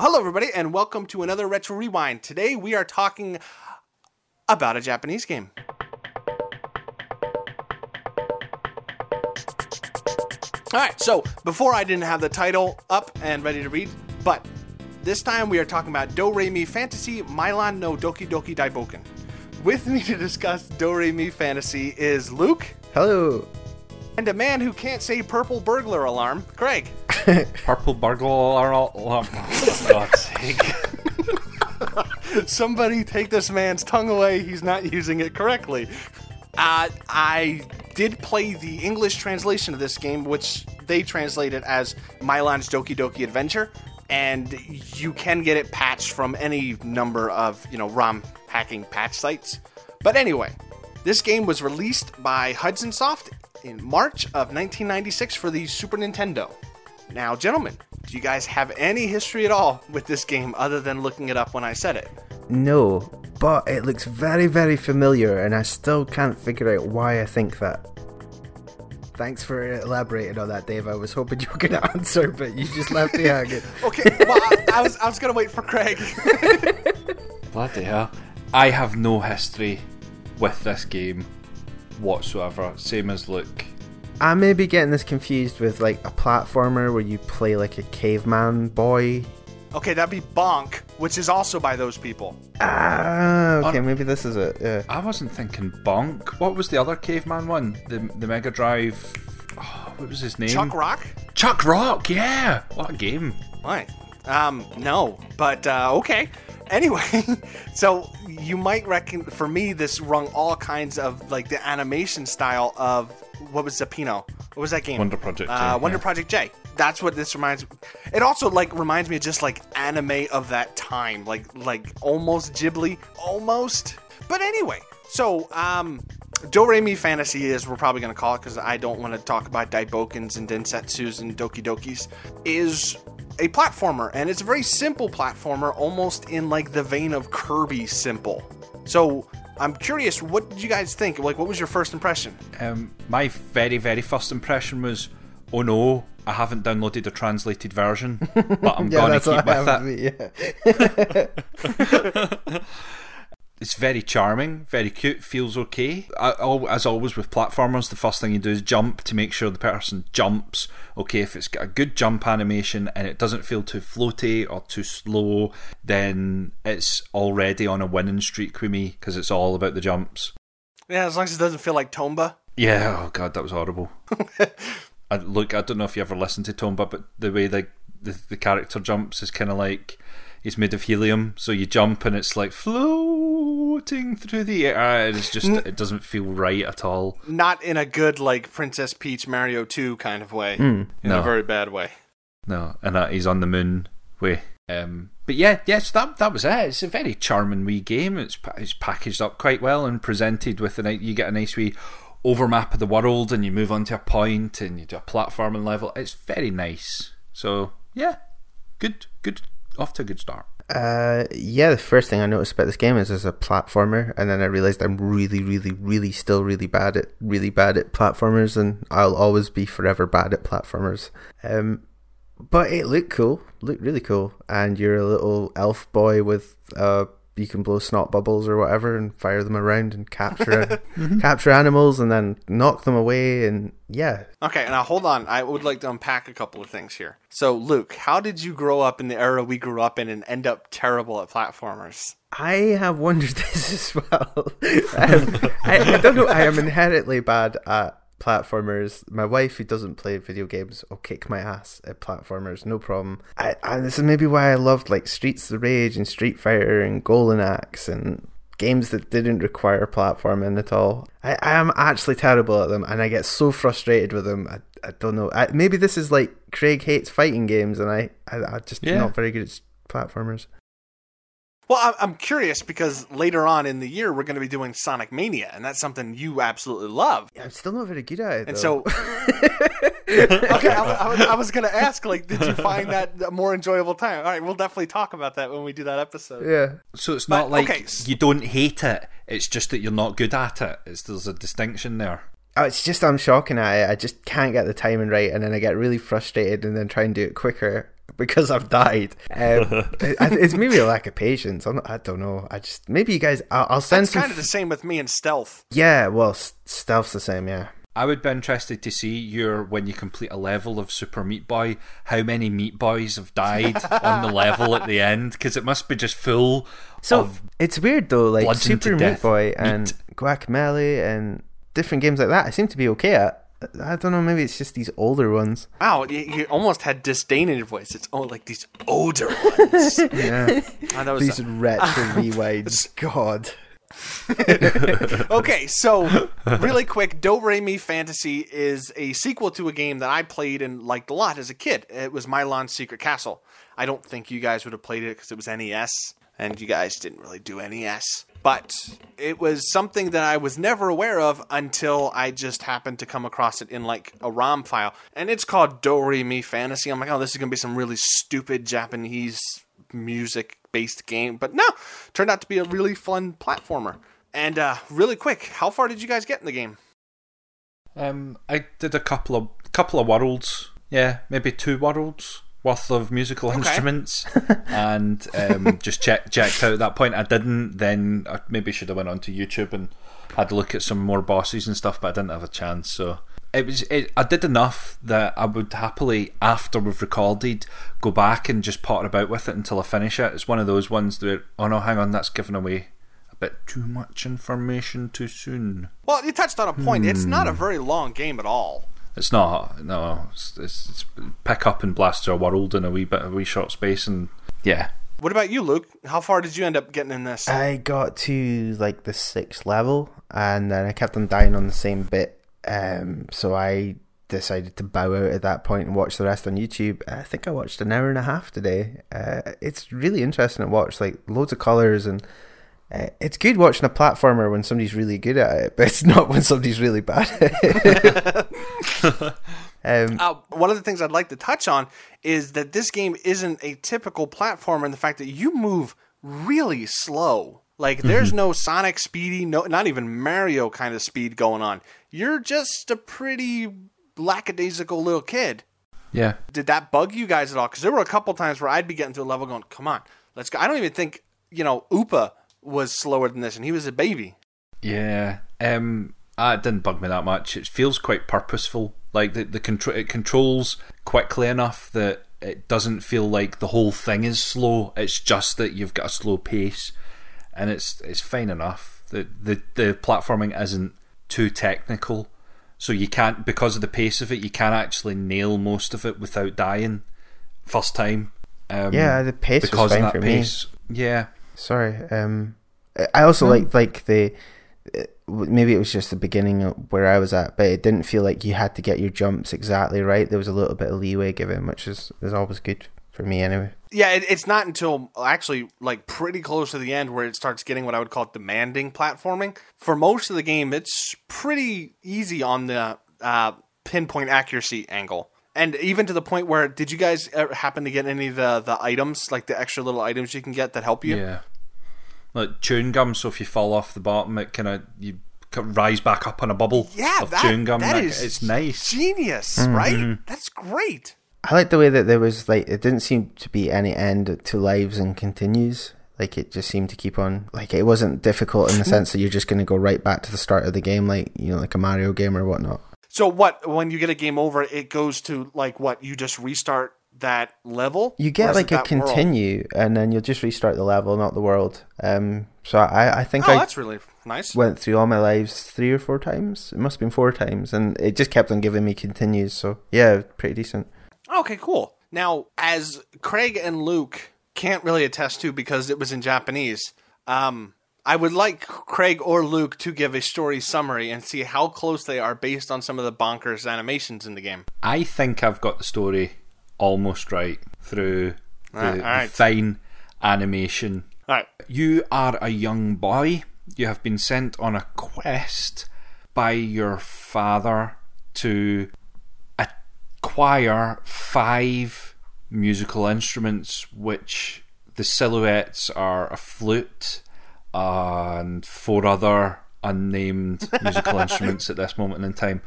hello everybody, and welcome to another Retro Rewind. Today we are talking about a Japanese game. Alright, so before I didn't have the title up and ready to read, but this time we are talking about Do Re Mi Fantasy Milon no Doki Doki Daiboken. With me to discuss Do Re Mi Fantasy is Luke Hello. And a man who can't say purple burglar alarm, Craig. Purple burglar alarm. For God's sake. Somebody take this man's tongue away. He's not using it correctly. Uh, I did play the English translation of this game, which they translated as Milon's Doki Doki Adventure, and you can get it patched from any number of you know ROM hacking patch sites. But anyway, this game was released by Hudson Soft in March of 1996 for the Super Nintendo. Now, gentlemen, do you guys have any history at all with this game other than looking it up when I said it? No, but it looks very, very familiar, and I still can't figure out why I think that. Thanks for elaborating on that, Dave. I was hoping you were going to answer, but you just left me hanging. Okay, well, I, I was I was gonna wait for Craig. Bloody hell. I have no history with this game whatsoever. Same as Luke. I may be getting this confused with like a platformer where you play like a caveman boy. okay, that'd be Bonk, which is also by those people. Ah, okay, maybe this is it. Yeah. I wasn't thinking Bonk. What was the other caveman one? The the Mega Drive. Oh, what was his name? Chuck Rock. Chuck Rock. Yeah. What a game. Why? Um, no, but uh, okay. Anyway, so you might reckon for me this rung all kinds of like the animation style of what was Zapino? What was that game? Wonder Project J, Uh, Wonder yeah. Project J. That's what this reminds. Me. It also like reminds me of just like anime of that time, like like almost Ghibli, almost. But anyway, so um, Do Re Mi Fantasy is we're probably gonna call it because I don't want to talk about Daibokens and Densetsus and Doki Dokis. Is a platformer, and it's a very simple platformer, almost in like the vein of Kirby simple. So I'm curious, what did you guys think? Like, what was your first impression? Um, my very very first impression was, oh no, I haven't downloaded the translated version, but I'm Yeah, gonna keep what with have. it. Yeah. It's very charming, very cute, feels okay. I, as always with platformers, the first thing you do is jump to make sure the person jumps. Okay, if it's got a good jump animation and it doesn't feel too floaty or too slow, then it's already on a winning streak with me because it's all about the jumps. Yeah, as long as it doesn't feel like Tomba. Yeah, oh god, that was horrible. I, look, I don't know if you ever listened to Tomba, but the way the the, the character jumps is kind of like he's made of helium, so you jump and it's like floating through the air. It's just it doesn't feel right at all. not in a good like Princess Peach Mario 2 kind of way. in a no. very bad way. No, and uh, he's on the moon way. Um, but yeah, yes, that that was it. It's a very charming wee game. It's it's packaged up quite well and presented with a you get a nice wee overmap of the world and you move on to a point and you do a platforming level. It's very nice. So yeah, good, good, off to a good start. Uh, yeah, the first thing I noticed about this game is as a platformer, and then I realized I'm really, really, really still really bad at really bad at platformers, and I'll always be forever bad at platformers. Um, but it looked cool, looked really cool, and you're a little elf boy with uh, you can blow snot bubbles or whatever and fire them around and capture capture animals and then knock them away, and yeah, Okay, now hold on. I would like to unpack a couple of things here. So, Luke, how did you grow up in the era we grew up in and end up terrible at platformers? I have wondered this as well. um, I, I don't know. I am inherently bad at platformers. My wife, who doesn't play video games, will kick my ass at platformers, no problem. I, and this is maybe why I loved like Streets of Rage and Street Fighter and Golden Axe and games that didn't require platforming at all. I, I am actually terrible at them, and I get so frustrated with them. I, I don't know. I, maybe this is like Craig hates fighting games, and I, I, I just Yeah. not very good at platformers. Well, I- I'm curious because later on in the year we're going to be doing Sonic Mania, and that's something you absolutely love. I'm still not very good at it. And though. so, okay, I, I was, I was going to ask, like, did you find that a more enjoyable time? All right, we'll definitely talk about that when we do that episode. yeah. So it's But, not like okay, you don't hate it. It's just that you're not good at it. It's there's a distinction there. Oh, it's just I'm shocking at it. I just can't get the timing right, and then I get really frustrated, and then try and do it quicker, because I've died. Um, it- it's maybe a lack of patience. I'm not, I don't know. I just maybe you guys. I'll, I'll send It's some. kind of the same with me in stealth. yeah, well, s- stealth's the same. Yeah. I would be interested to see your when you complete a level of Super Meat Boy, how many Meat Boys have died on the level at the end because it must be just full So of it's weird though. Like Super Meat death Boy and meat. Guacamelee and different games like that. I seem to be okay at. I don't know. Maybe it's just these older ones. Wow, you, you almost had disdain in your voice. It's oh, like these older ones. Yeah. Ah, that was these retro rewinds. God. okay, so really quick, Do Re Mi Fantasy is a sequel to a game that I played and liked a lot as a kid. It was Milon's Secret Castle. I don't think you guys would have played it because it was NES, and you guys didn't really do NES. But it was something that I was never aware of until I just happened to come across it in like a ROM file. And it's called Do Re Mi Fantasy. I'm like, oh, this is going to be some really stupid Japanese music based game. But no, turned out to be a really fun platformer. And uh, really quick, how far did you guys get in the game? Um, I did a couple of couple of worlds, yeah, maybe two worlds worth of musical instruments, and um, just check, checked out at that point. I didn't. Then I maybe should have went onto YouTube and had a look at some more bosses and stuff, but I didn't have a chance. So it was. It, I did enough that I would happily, after we've recorded, go back and just potter about with it until I finish it. It's one of those ones that oh no, hang on, that's giving away a bit too much information too soon. Well, you touched on a point. It's not a very long game at all. It's not. No, it's, it's, it's pick up and blast through a world in a wee bit, a wee short space, and yeah. What about you, Luke? How far did you end up getting in this? I got to like the sixth level, and then I kept on dying on the same bit. Um, so I decided to bow out at that point and watch the rest on YouTube. I think I watched an hour and a half today. Uh, it's really interesting to watch, like loads of colors and. Uh, it's good watching a platformer when somebody's really good at it, but it's not when somebody's really bad um, Uh, one of the things I'd like to touch on is that this game isn't a typical platformer in the fact that you move really slow. Like there's no Sonic speedy, no, not even Mario kind of speed going on. You're just a pretty lackadaisical little kid. Yeah. Did that bug you guys at all? Because there were a couple times where I'd be getting to a level going, "Come on, let's go." I don't even think you know Upa was slower than this, and he was a baby. Yeah. Um, ah, it didn't bug me that much. It feels quite purposeful. Like the the contro- it controls quickly enough that it doesn't feel like the whole thing is slow. It's just that you've got a slow pace, and it's it's fine enough. The the the platforming isn't too technical, so you can't because of the pace of it. You can't actually nail most of it without dying first time. Um, Yeah, the pace was because of that for me. pace. Yeah, Sorry. Um, I also like like the uh, maybe it was just the beginning of where I was at, but it didn't feel like you had to get your jumps exactly right. There was a little bit of leeway given, which is is always good for me anyway. Yeah, it, it's not until actually like pretty close to the end where it starts getting what I would call demanding platforming. For most of the game, it's pretty easy on the uh, pinpoint accuracy angle. And even to the point where, did you guys happen to get any of the, the items, like the extra little items you can get that help you? Yeah. Like chewing gum, so if you fall off the bottom, it kind of you c- rise back up on a bubble Yeah, of that, chewing gum. that That- is it's nice. genius, Mm-hmm. right? That's great. I like the way that there was like it didn't seem to be any end to lives and continues. Like it just seemed to keep on. Like it wasn't difficult in the sense that you're just going to go right back to the start of the game, like you know, like a Mario game or whatnot. So what? When you get a game over, it goes to like what? You just restart that level. You get like a that world? continue, and then you'll just restart the level, not the world. Um, so I I think Oh, I that's really nice. went through all my lives three or four times. It must have been four times, and it just kept on giving me continues. So yeah, pretty decent. Okay, cool. Now, as Craig and Luke can't really attest to because it was in Japanese, um, I would like Craig or Luke to give a story summary and see how close they are based on some of the bonkers animations in the game. I think I've got the story almost right through the, the fine animation. Right. You are a young boy. You have been sent on a quest by your father to acquire five musical instruments, which the silhouettes are a flute and four other unnamed musical instruments at this moment in time.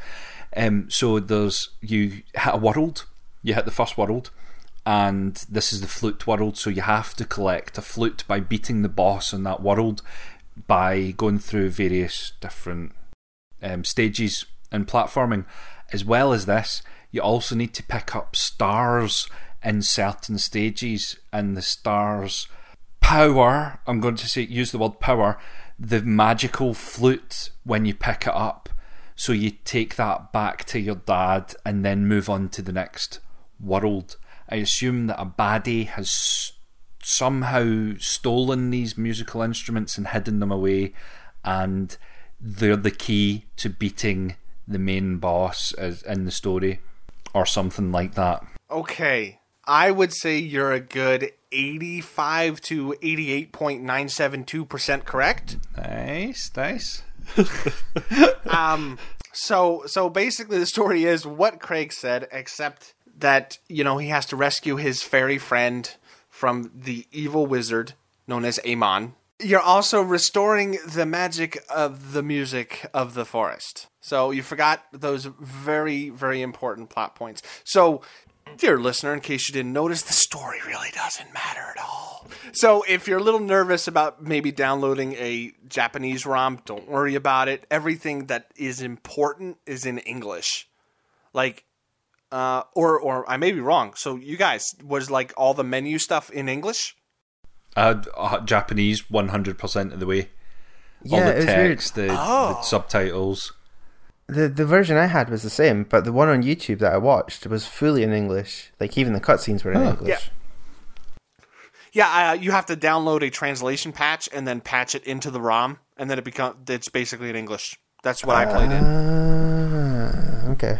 Um, so there's you hit a world, you hit the first world, and this is the flute world, so you have to collect a flute by beating the boss in that world by going through various different um, stages in platforming. As well as this, you also need to pick up stars in certain stages, and the stars power. I'm going to say use the word power. The magical flute when you pick it up, so you take that back to your dad and then move on to the next world. I assume that a baddie has somehow stolen these musical instruments and hidden them away, and they're the key to beating the main boss as in the story, or something like that. Okay, I would say you're a good 85 to 88.972% correct. Nice, nice. um so so basically the story is what Craig said except that you know he has to rescue his fairy friend from the evil wizard known as Amon. You're also restoring the magic of the music of the forest. So you forgot those very very important plot points. So Dear listener, in case you didn't notice, the story really doesn't matter at all. So, if you're a little nervous about maybe downloading a Japanese ROM, don't worry about it. Everything that is important is in English. Like, uh, or or I may be wrong. So, you guys was like all the menu stuff in English? Uh, uh Japanese 100% of the way. Yeah, all it the was text, weird. the, Oh. the subtitles. The the version I had was the same, but the one on YouTube that I watched was fully in English. Like even the cutscenes were in Oh. English. Yeah, uh, you have to download a translation patch and then patch it into the ROM, and then it becomes it's basically in English. That's what I played in. Ah, okay.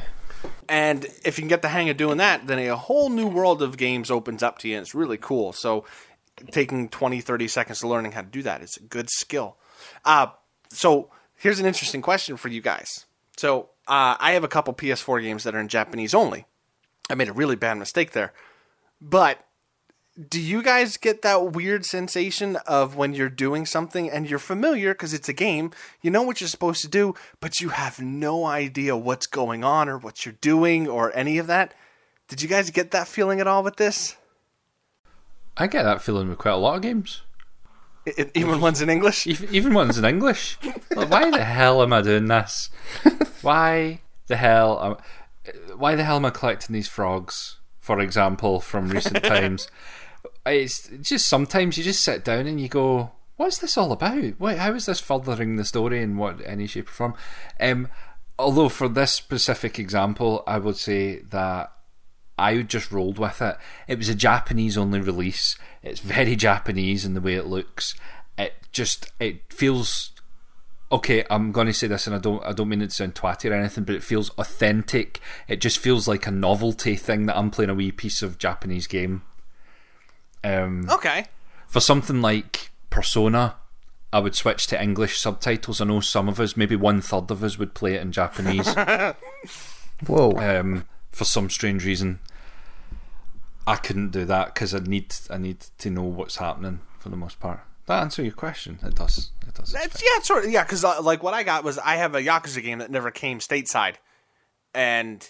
And if you can get the hang of doing that, then a whole new world of games opens up to you, and it's really cool. So, taking 20, 30 seconds to learning how to do that is a good skill. Uh, so, here's an interesting question for you guys. So, uh, I have a couple PS4 games that are in Japanese only. I made a really bad mistake there. But do you guys get that weird sensation of when you're doing something and you're familiar because it's a game, you know what you're supposed to do, but you have no idea what's going on or what you're doing or any of that? Did you guys get that feeling at all with this? I get that feeling with quite a lot of games. I- I- even ones in English? Even, even ones in English. Like, why the hell am I doing this? Why the hell am, why the hell am I collecting these frogs, for example, from recent times? It's just sometimes you just sit down and you go, "What's this all about? Why, how is this furthering the story in what any shape or form?" Um, although for this specific example, I would say that I just rolled with it. It was a Japanese only release. It's very Japanese in the way it looks. It just it feels okay. I'm going to say this, and I don't I don't mean it to sound twatty or anything, but it feels authentic. It just feels like a novelty thing that I'm playing a wee piece of Japanese game. Um, Okay. for something like Persona, I would switch to English subtitles. I know some of us, maybe one third of us, would play it in Japanese. Whoa. um, for some strange reason. I couldn't do that because I need I need to know what's happening for the most part. That answer your question? It does. It does. It's yeah, it's sort of, yeah, because uh, like what I got was I have a Yakuza game that never came stateside. And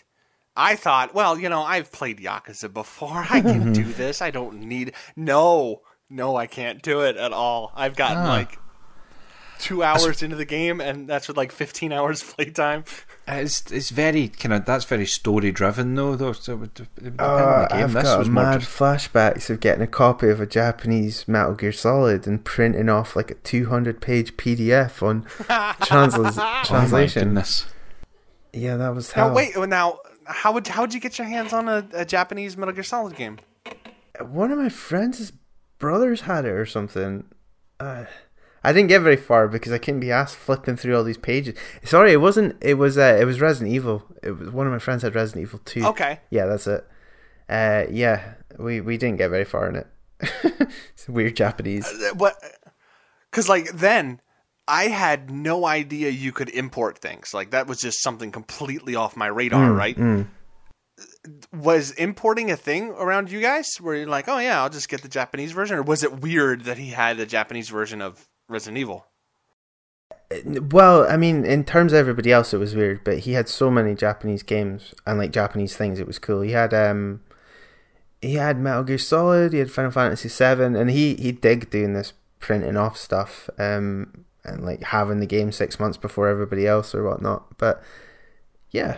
I thought, well, you know, I've played Yakuza before. I can do this. I don't need. No, no, I can't do it at all. I've gotten Ah. like two hours into the game, and that's with like 15 hours playtime. It's it's very kind of that's very story driven though. Though so it it Uh, the game. I've this got was a more mad just flashbacks of getting a copy of a Japanese Metal Gear Solid and printing off like a 200 page PDF on transla- oh my translation. goodness. yeah, that was how. Now wait, now how would how would you get your hands on a, a Japanese Metal Gear Solid game? One of my friends' brothers had it or something. Uh, I didn't get very far because I couldn't be asked flipping through all these pages. Sorry, it wasn't. It was. Uh, it was Resident Evil. It was one of my friends had Resident Evil Two. Okay. Yeah, that's it. Uh, yeah, we we didn't get very far in it. it's weird Japanese. Uh, What? Because like then. I had no idea you could import things. Like that was just something completely off my radar, right? Was importing a thing around you guys where you're like, "Oh yeah, I'll just get the Japanese version," or was it weird that he had the Japanese version of Resident Evil? Well, I mean, in terms of everybody else, it was weird, but he had so many Japanese games and like Japanese things. It was cool. He had um, he had Metal Gear Solid, he had Final Fantasy Seven, and he he dig doing this printing off stuff, um, and like having the game six months before everybody else or whatnot. But yeah,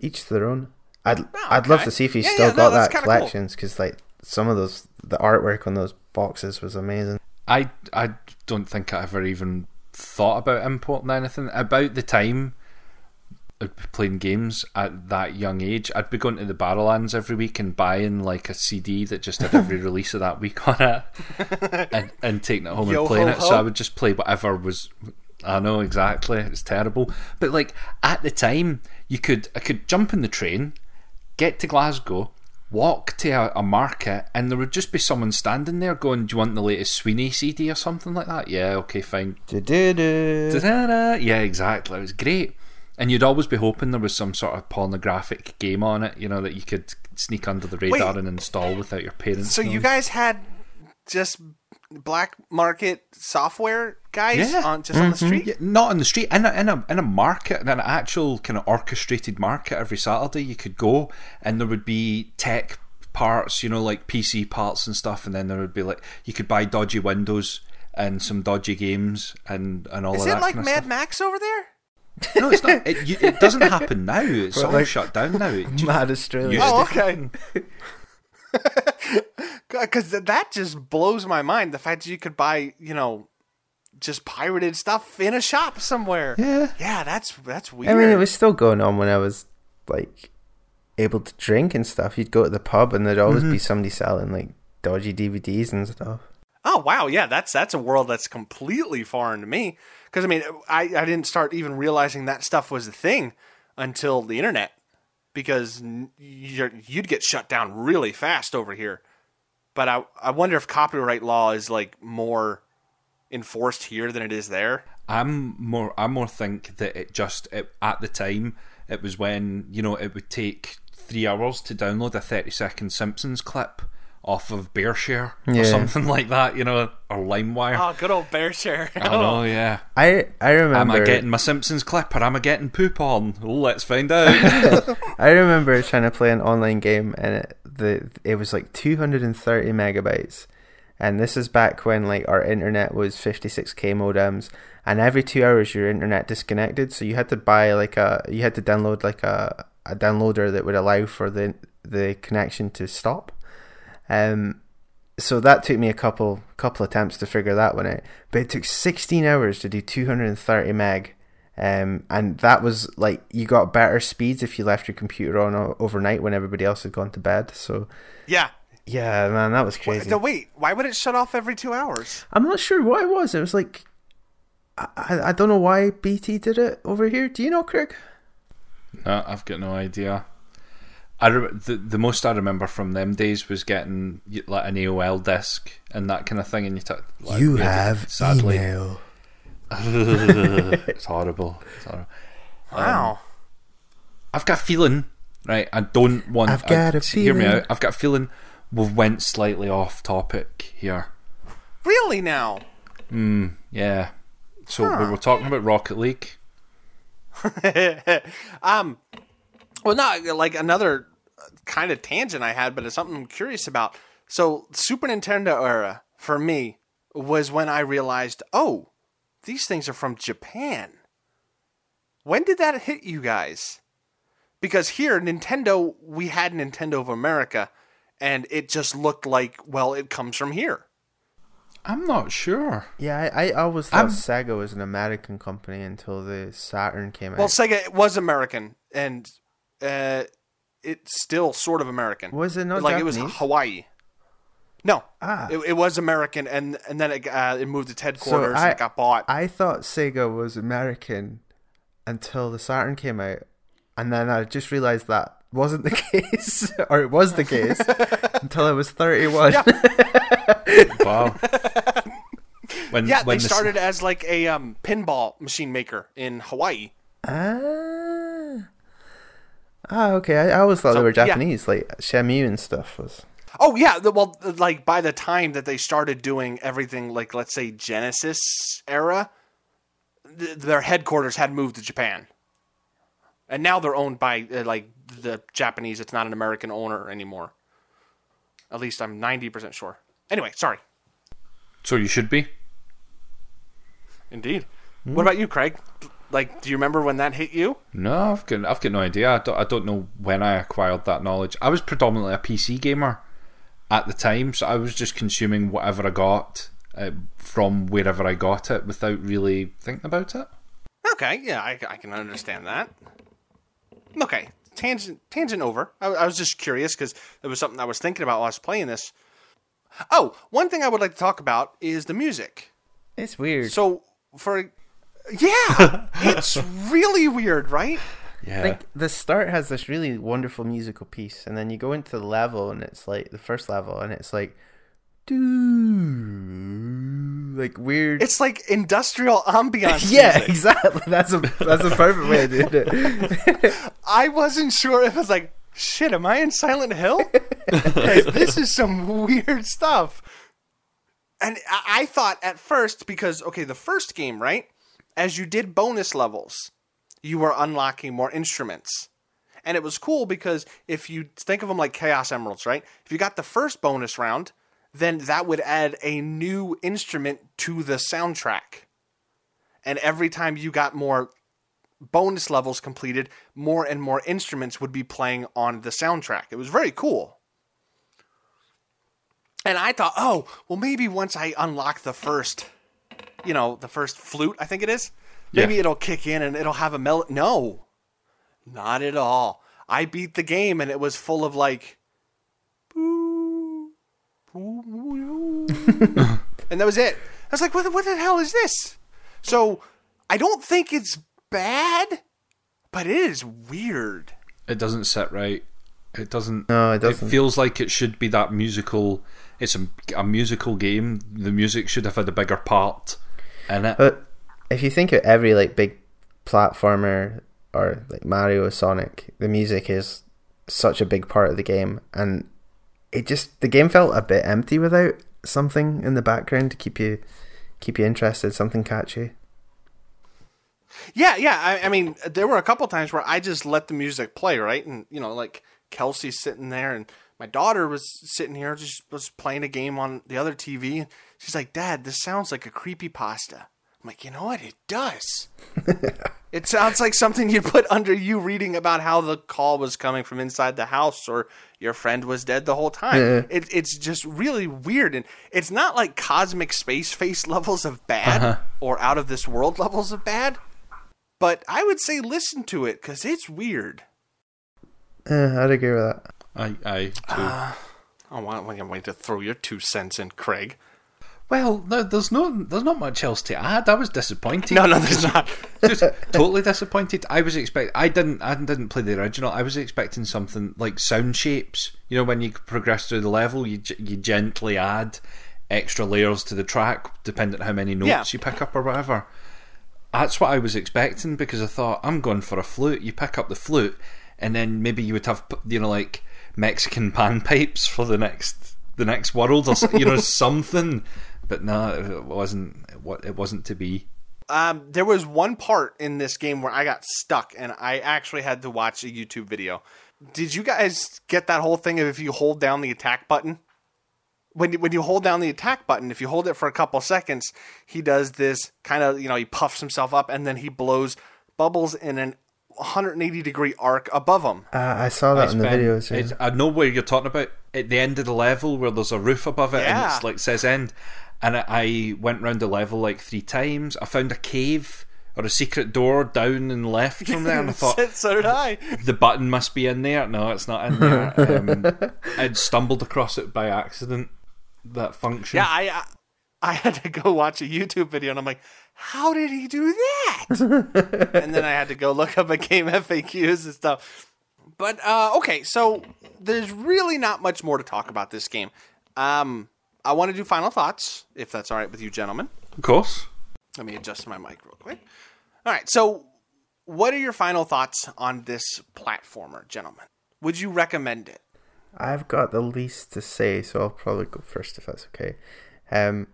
each to their own. I'd Oh, I'd love to see if he's Yeah, still yeah, got that's that kinda cool. collections because like some of those the artwork on those boxes was amazing. I I don't think I ever even thought about importing anything. About the time I'd be playing games at that young age, I'd be going to the Barrowlands every week and buying like a CD that just had every release of that week on it, and, and taking it home Yo and playing ho it. So. I would just play whatever was. I know exactly. It's terrible, but like at the time, you could I could jump in the train, get to Glasgow, walk to a, a market, and there would just be someone standing there going, "Do you want the latest Sweeney CD or something like that?" Yeah, okay, fine. Du-du-du. Da-da-da. Yeah, exactly. It was great. And you'd always be hoping there was some sort of pornographic game on it, you know, that you could sneak under the radar Wait. and install without your parents. So you guys had just black market software guys Yeah. on just on the mm-hmm. street? Yeah, not in the street, in a, in a in a market, in an actual kind of orchestrated market. Every Saturday, you could go, and there would be tech parts, you know, like PC parts and stuff, and then there would be like you could buy dodgy windows and some dodgy games and and all Is of it that like kind of Mad stuff. Max over there? No, it's not. It, you, it doesn't happen now. It's But all like- shut down now. Just- Mad Australia. Used Oh, okay. Because that just blows my mind. The fact that you could buy, you know, just pirated stuff in a shop somewhere. Yeah. Yeah, that's that's weird. I mean, it was still going on when I was like able to drink and stuff. You'd go to the pub and there'd always be mm-hmm. somebody selling like dodgy DVDs and stuff. Oh wow, yeah, that's that's a world that's completely foreign to me. Because I mean, I I didn't start even realizing that stuff was a thing until the internet. Because you're, you'd get shut down really fast over here. But I I wonder if copyright law is like more enforced here than it is there. I'm more. I more think that it just it, at the time it was when you know it would take three hours to download a thirty second Simpsons clip off of BearShare or something like that, you know, or LimeWire. Oh, good old bear share. I know, oh. yeah. I I remember. Am remember I getting my Simpsons clip or am I getting poop on? Oh, let's find out. I remember trying to play an online game and it, the it was like 230 megabytes. And this is back when like our internet was 56k modems and every 2 hours your internet disconnected so you had to buy like a you had to download like a a downloader that would allow for the the connection to stop. Um so that took me a couple couple attempts to figure that one out. But it took 16 hours to do 230 meg. Um, and that was like you got better speeds if you left your computer on o- overnight when everybody else had gone to bed. So Yeah. yeah, man, that was crazy. So wait, why would it shut off every two hours? I'm not sure what it was. It was like I, I I don't know why BT did it over here. Do you know, Craig? no, I've got no idea. I re- the the most I remember from them days was getting like an AOL disc and that kind of thing, and you took like, you had to- have sadly. email. it's horrible. It's horrible. Wow. I've got a feeling, right? I don't want. I've got I- a Hear me out. I've got a feeling we've went slightly off topic here. really now? Yeah. So we were talking about Rocket League. um, well, not like another kind of tangent I had, but it's something I'm curious about. So, Super Nintendo era for me was when I realized, oh, these things are from Japan. When did that hit you guys? Because here, Nintendo, we had Nintendo of America, and it just looked like, well, it comes from here. I'm not sure. Yeah, I, I always thought I'm- Sega was an American company until the Saturn came out. Well, Sega was American, and uh, it's still sort of American. Was it not like it was Hawaii? No, Ah. it, it was American, and and then it, uh, it moved its headquarters I- and it got bought. I thought Sega was American until the Saturn came out, and then I just realized that wasn't the case, or it was the case until I was thirty-one. Wow. when yeah, when they the- started as like a um, pinball machine maker in Hawaii. Ah, ah, okay. I, I always thought So, they were yeah. Japanese, like Shamu and stuff was. Oh yeah, the, well, like by the time that they started doing everything, like let's say Genesis era, th- their headquarters had moved to Japan, and now they're owned by uh, like the Japanese. It's not an American owner anymore. At least I'm 90% sure. Anyway, sorry. So you should be. Indeed. What about you, Craig? Like, do you remember when that hit you? No, I've got I've got no idea. I don't, I don't know when I acquired that knowledge. I was predominantly a PC gamer at the time, so I was just consuming whatever I got uh, from wherever I got it without really thinking about it. Okay, yeah, I, I can understand that. Okay, tangent tangent over. I, I was just curious because it was something I was thinking about while I was playing this. Oh, one thing I would like to talk about is the music. It's weird. So for yeah, it's really weird, right? Yeah, like the start has this really wonderful musical piece, and then you go into the level, and it's like the first level, and it's like, do like weird. It's like industrial ambiance. yeah, music. exactly. That's a that's a perfect way of doing it. I wasn't sure if it was like, shit, am I in Silent Hill? this is some weird stuff. And I-, I thought at first, because, okay, the first game, right? As you did bonus levels, you were unlocking more instruments. And it was cool because if you think of them like Chaos Emeralds, right? If you got the first bonus round, then that would add a new instrument to the soundtrack. And every time you got more bonus levels completed, more and more instruments would be playing on the soundtrack. It was very cool. And I thought, oh, well, maybe once I unlock the first, you know, the first flute, I think it is, maybe Yeah. it'll kick in and it'll have a melody. No, not at all. I beat the game and it was full of like, boo, boo, boo, boo. and that was it. I was like, what, the- what the hell is this? So I don't think it's bad, but it is weird. it doesn't sit right. It doesn't. No, it doesn't. It feels like it should be that musical. It's a, a musical game. The music should have had a bigger part in it. But if you think of every like big platformer or like Mario, Sonic, the music is such a big part of the game, and it just the game felt a bit empty without something in the background to keep you keep you interested, something catchy. Yeah, yeah. I, I mean, there were a couple times where I just let the music play, right? And you know, like Kelsey's sitting there, and my daughter was sitting here, just was playing a game on the other TV. She's like, "Dad, this sounds like a creepy pasta." I'm like, "You know what? It does. it sounds like something you'd put under you reading about how the call was coming from inside the house, or your friend was dead the whole time. Yeah. It, it's just really weird, and it's not like cosmic space face levels of bad or out of this world levels of bad." but I would say listen to it because it's weird. Uh, I'd agree with that. I, I too. I want I'm going to throw your two cents in, Craig. Well, no, there's no, there's not much else to add. I was disappointed. No, no, there's not. just totally disappointed. I was expect. I didn't. I didn't play the original. I was expecting something like sound shapes. You know, when you progress through the level, you you gently add extra layers to the track, depending on how many notes Yeah. you pick up or whatever. That's what I was expecting because I thought I'm going for a flute. You pick up the flute, and then maybe you would have you know like Mexican panpipes for the next the next world or you know something. But no, it wasn't. What it wasn't to be. Um, there was one part in this game where I got stuck, and I actually had to watch a YouTube video. Did you guys get that whole thing of if you hold down the attack button? When you, when you hold down the attack button, if you hold it for a couple seconds, he does this kind of you know he puffs himself up, and then he blows bubbles in an 180 degree arc above him. Uh, I saw that I in the spent- videos. Yeah. I know where you're talking about. At the end of the level, where there's a roof above it, and it's like says end. And I, I went round the level like three times. I found a cave or a secret door down and left from there, and I thought so did I. the button must be in there. No, it's not in there. Um, I'd stumbled across it by accident. That function. Yeah, I I I had to go watch a YouTube video, and I'm like, how did he do that? and then I had to go look up a game FAQs and stuff. But uh, okay, so there's really not much more to talk about this game. Um, I want to do final thoughts, if that's all right with you, gentlemen. of course. Let me adjust my mic real quick. All right, so what are your final thoughts on this platformer, gentlemen? Would you recommend it? I've got the least to say, so I'll probably go first if that's okay. Um,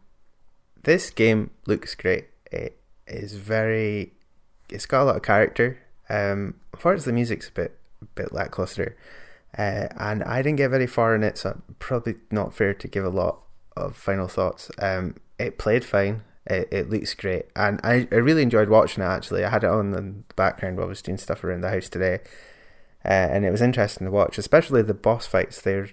this game looks great. It is very. It's got a lot of character. Um, unfortunately, the music's a bit a bit lackluster. uh, and I didn't get very far in it, so probably not fair to give a lot of final thoughts. Um, it played fine. It, it looks great, and I, I really enjoyed watching it. Actually, I had it on in the background while I was doing stuff around the house today, uh, and it was interesting to watch, especially the boss fights. There's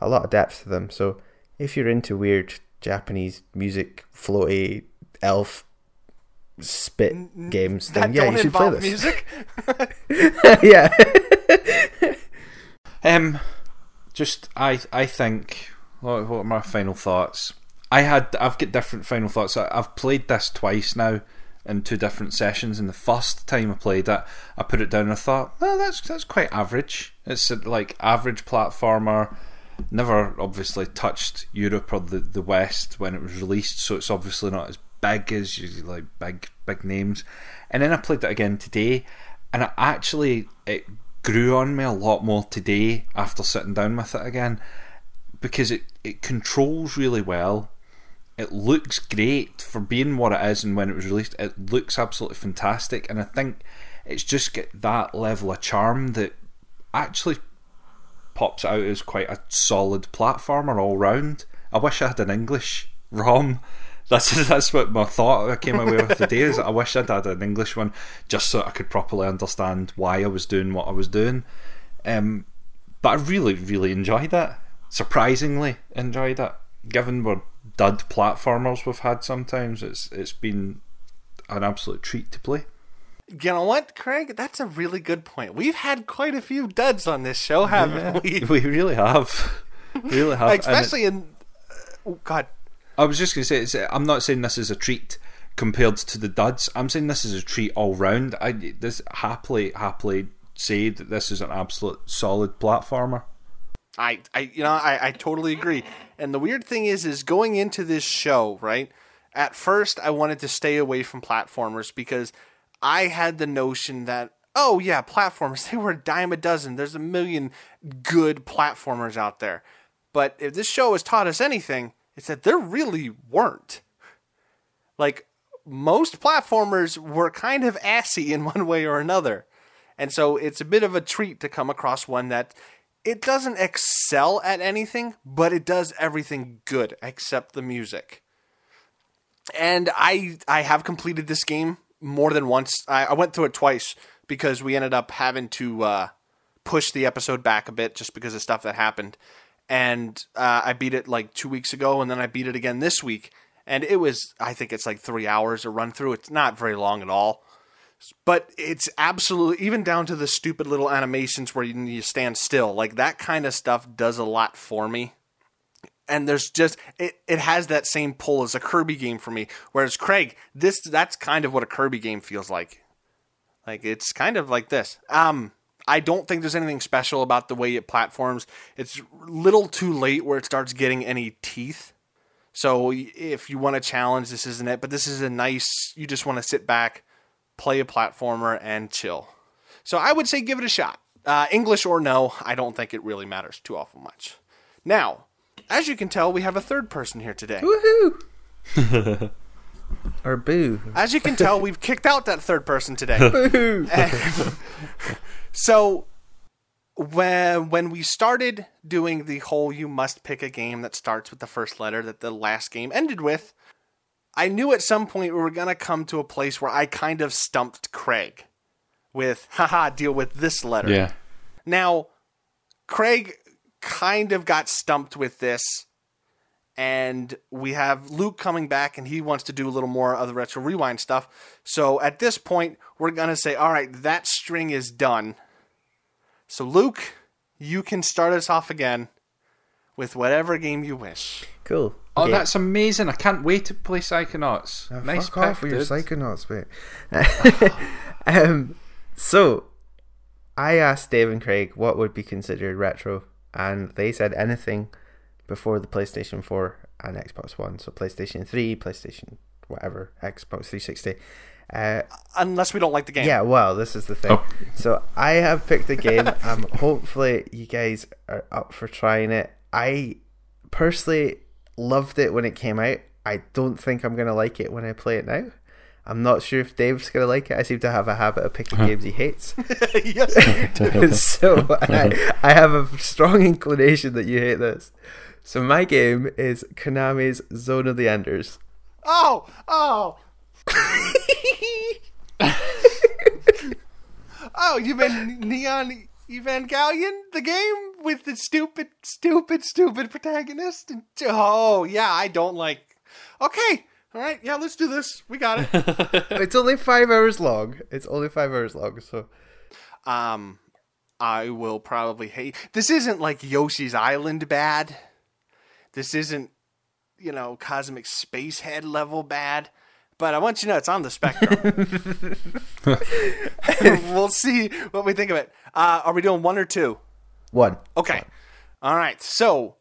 a lot of depth to them. So if you're into weird Japanese music, floaty elf spit games, then yeah, you should play this. music. yeah. Um, just I I think what, what are my final thoughts? I had I've got different final thoughts. I, I've played this twice now in two different sessions. And the first time I played it, I put it down and I thought, well, that's that's quite average. It's a, like average platformer. Never obviously touched Europe or the, the West when it was released, so it's obviously not as big as usually like big big names. And then I played it again today, and it actually it grew on me a lot more today after sitting down with it again because it, it controls really well. It looks great for being what it is and when it was released. It looks absolutely fantastic, and I think it's just got that level of charm that actually pops out as quite a solid platformer all round. I wish I had an English ROM. That's that's what my thought I came away with today is I wish I'd had an English one just so I could properly understand why I was doing what I was doing. Um, but I really, really enjoyed it. Surprisingly enjoyed it. Given what dud platformers we've had sometimes, it's it's been an absolute treat to play. You know what, Craig? That's a really good point. We've had quite a few duds on this show, haven't we? We really have. We really have. And it- Especially in. Uh, oh, God. I was just going to say, I'm not saying this is a treat compared to the duds. I'm saying this is a treat all round. I this happily, happily say that this is an absolute solid platformer. I, I you know I, I totally agree. And the weird thing is is going into this show right at first i wanted to stay away from platformers because i had the notion that oh yeah platformers they were a dime a dozen. There's a million good platformers out there. But if this show has taught us anything it's that there really weren't. Like most platformers were kind of assy in one way or another. And so it's a bit of a treat to come across one that it doesn't excel at anything, but it does everything good except the music. And I I have completed this game more than once. I, I went through it twice because we ended up having to uh, push the episode back a bit just because of stuff that happened. And uh, I beat it like two weeks ago, and then I beat it again this week. And it was, I think it's like three hours to run through. It's not very long at all but it's absolutely even down to the stupid little animations where you, you stand still like that kind of stuff does a lot for me. And there's just it, it has that same pull as a kirby game for me whereas craig this that's kind of what a kirby game feels like. Like it's kind of like this. Um i don't think there's anything special about the way it platforms. It's little too late where it starts getting any teeth. So if you want a challenge this isn't it but this is a nice you just want to sit back play a platformer and chill. So I would say give it a shot. Uh, English or no, I don't think it really matters too awful much. Now, as you can tell, we have a third person here today. Woohoo! or boo. As you can tell, we've kicked out that third person today. Boo! so when when we started doing the whole you must pick a game that starts with the first letter that the last game ended with, I knew at some point we were going to come to a place where I kind of stumped Craig with, haha, deal with this letter. Yeah. Now, Craig kind of got stumped with this, and we have Luke coming back, and he wants to do a little more of the retro rewind stuff. So at this point, we're going to say, all right, that string is done. So, Luke, you can start us off again with whatever game you wish. Cool. Oh, Okay. that's amazing! I can't wait to play Psychonauts. Oh, nice fuck off pick, with your dude. psychonauts, mate. um, so, I asked Dave and Craig what would be considered retro, and they said anything before the PlayStation 4 and Xbox One. So, PlayStation 3, PlayStation whatever, Xbox 360. Uh, Unless we don't like the game. yeah, well, this is the thing. Oh. So I have picked a game. um, hopefully you guys are up for trying it. I personally loved it when it came out. I don't think I'm gonna like it when I play it now. I'm not sure if Dave's gonna like it. I seem to have a habit of picking games he hates. yes. so I, I have a strong inclination that you hate this. So my game is Konami's Zone of the Enders. Oh, oh. oh, you mean Neon Evangelion, the game with the stupid, stupid, stupid protagonist? Oh, yeah, I don't like. Okay, all right, yeah, let's do this. We got it. It's only five hours long. It's only five hours long. So um, I will probably hate. This isn't like Yoshi's Island bad. This isn't, you know, Cosmic Space Head level bad. But I want you to know it's on the spectrum. we'll see what we think of it. Uh, are we doing one or two? One. Okay. All right. So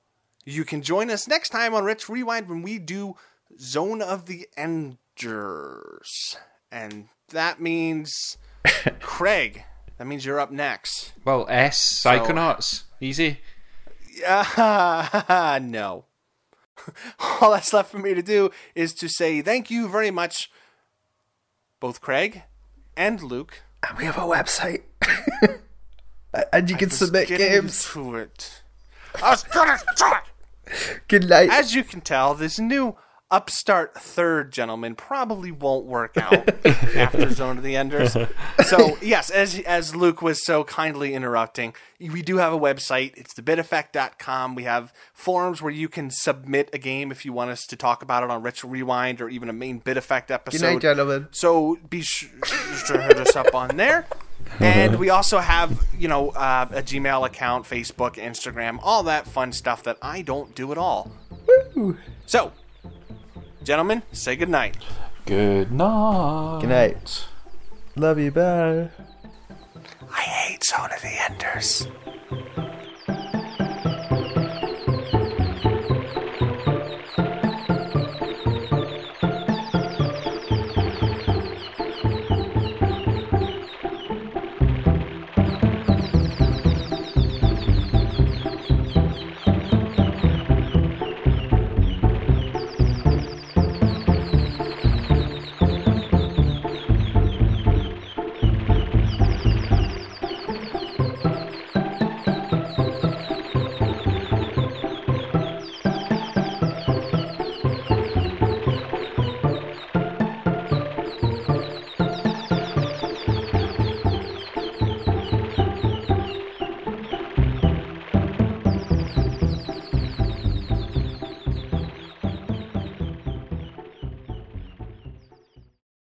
you can join us next time on Retro Rewind when we do Zone of the Enders. And that means Craig. That means you're up next. Well, S Psychonauts, easy. Uh, no. All that's left for me to do is to say thank you very much, both Craig and Luke. And we have a website. And you can submit games. to it. I was gonna. Good night. As you can tell, this new upstart third gentleman probably won't work out after Zone of the Enders. So yes, as as Luke was so kindly interrupting, we do have a website. It's thebiteffect.com. We have forums where you can submit a game if you want us to talk about it on Retro Rewind or even a main Bit Effect episode. Good night, gentlemen. So be sure to hit us up on there. And we also have, you know, uh, a Gmail account, Facebook, Instagram, all that fun stuff that I don't do at all. So, gentlemen, say good night. Good night. Good night. Love you, bye. I hate Zone of the Enders.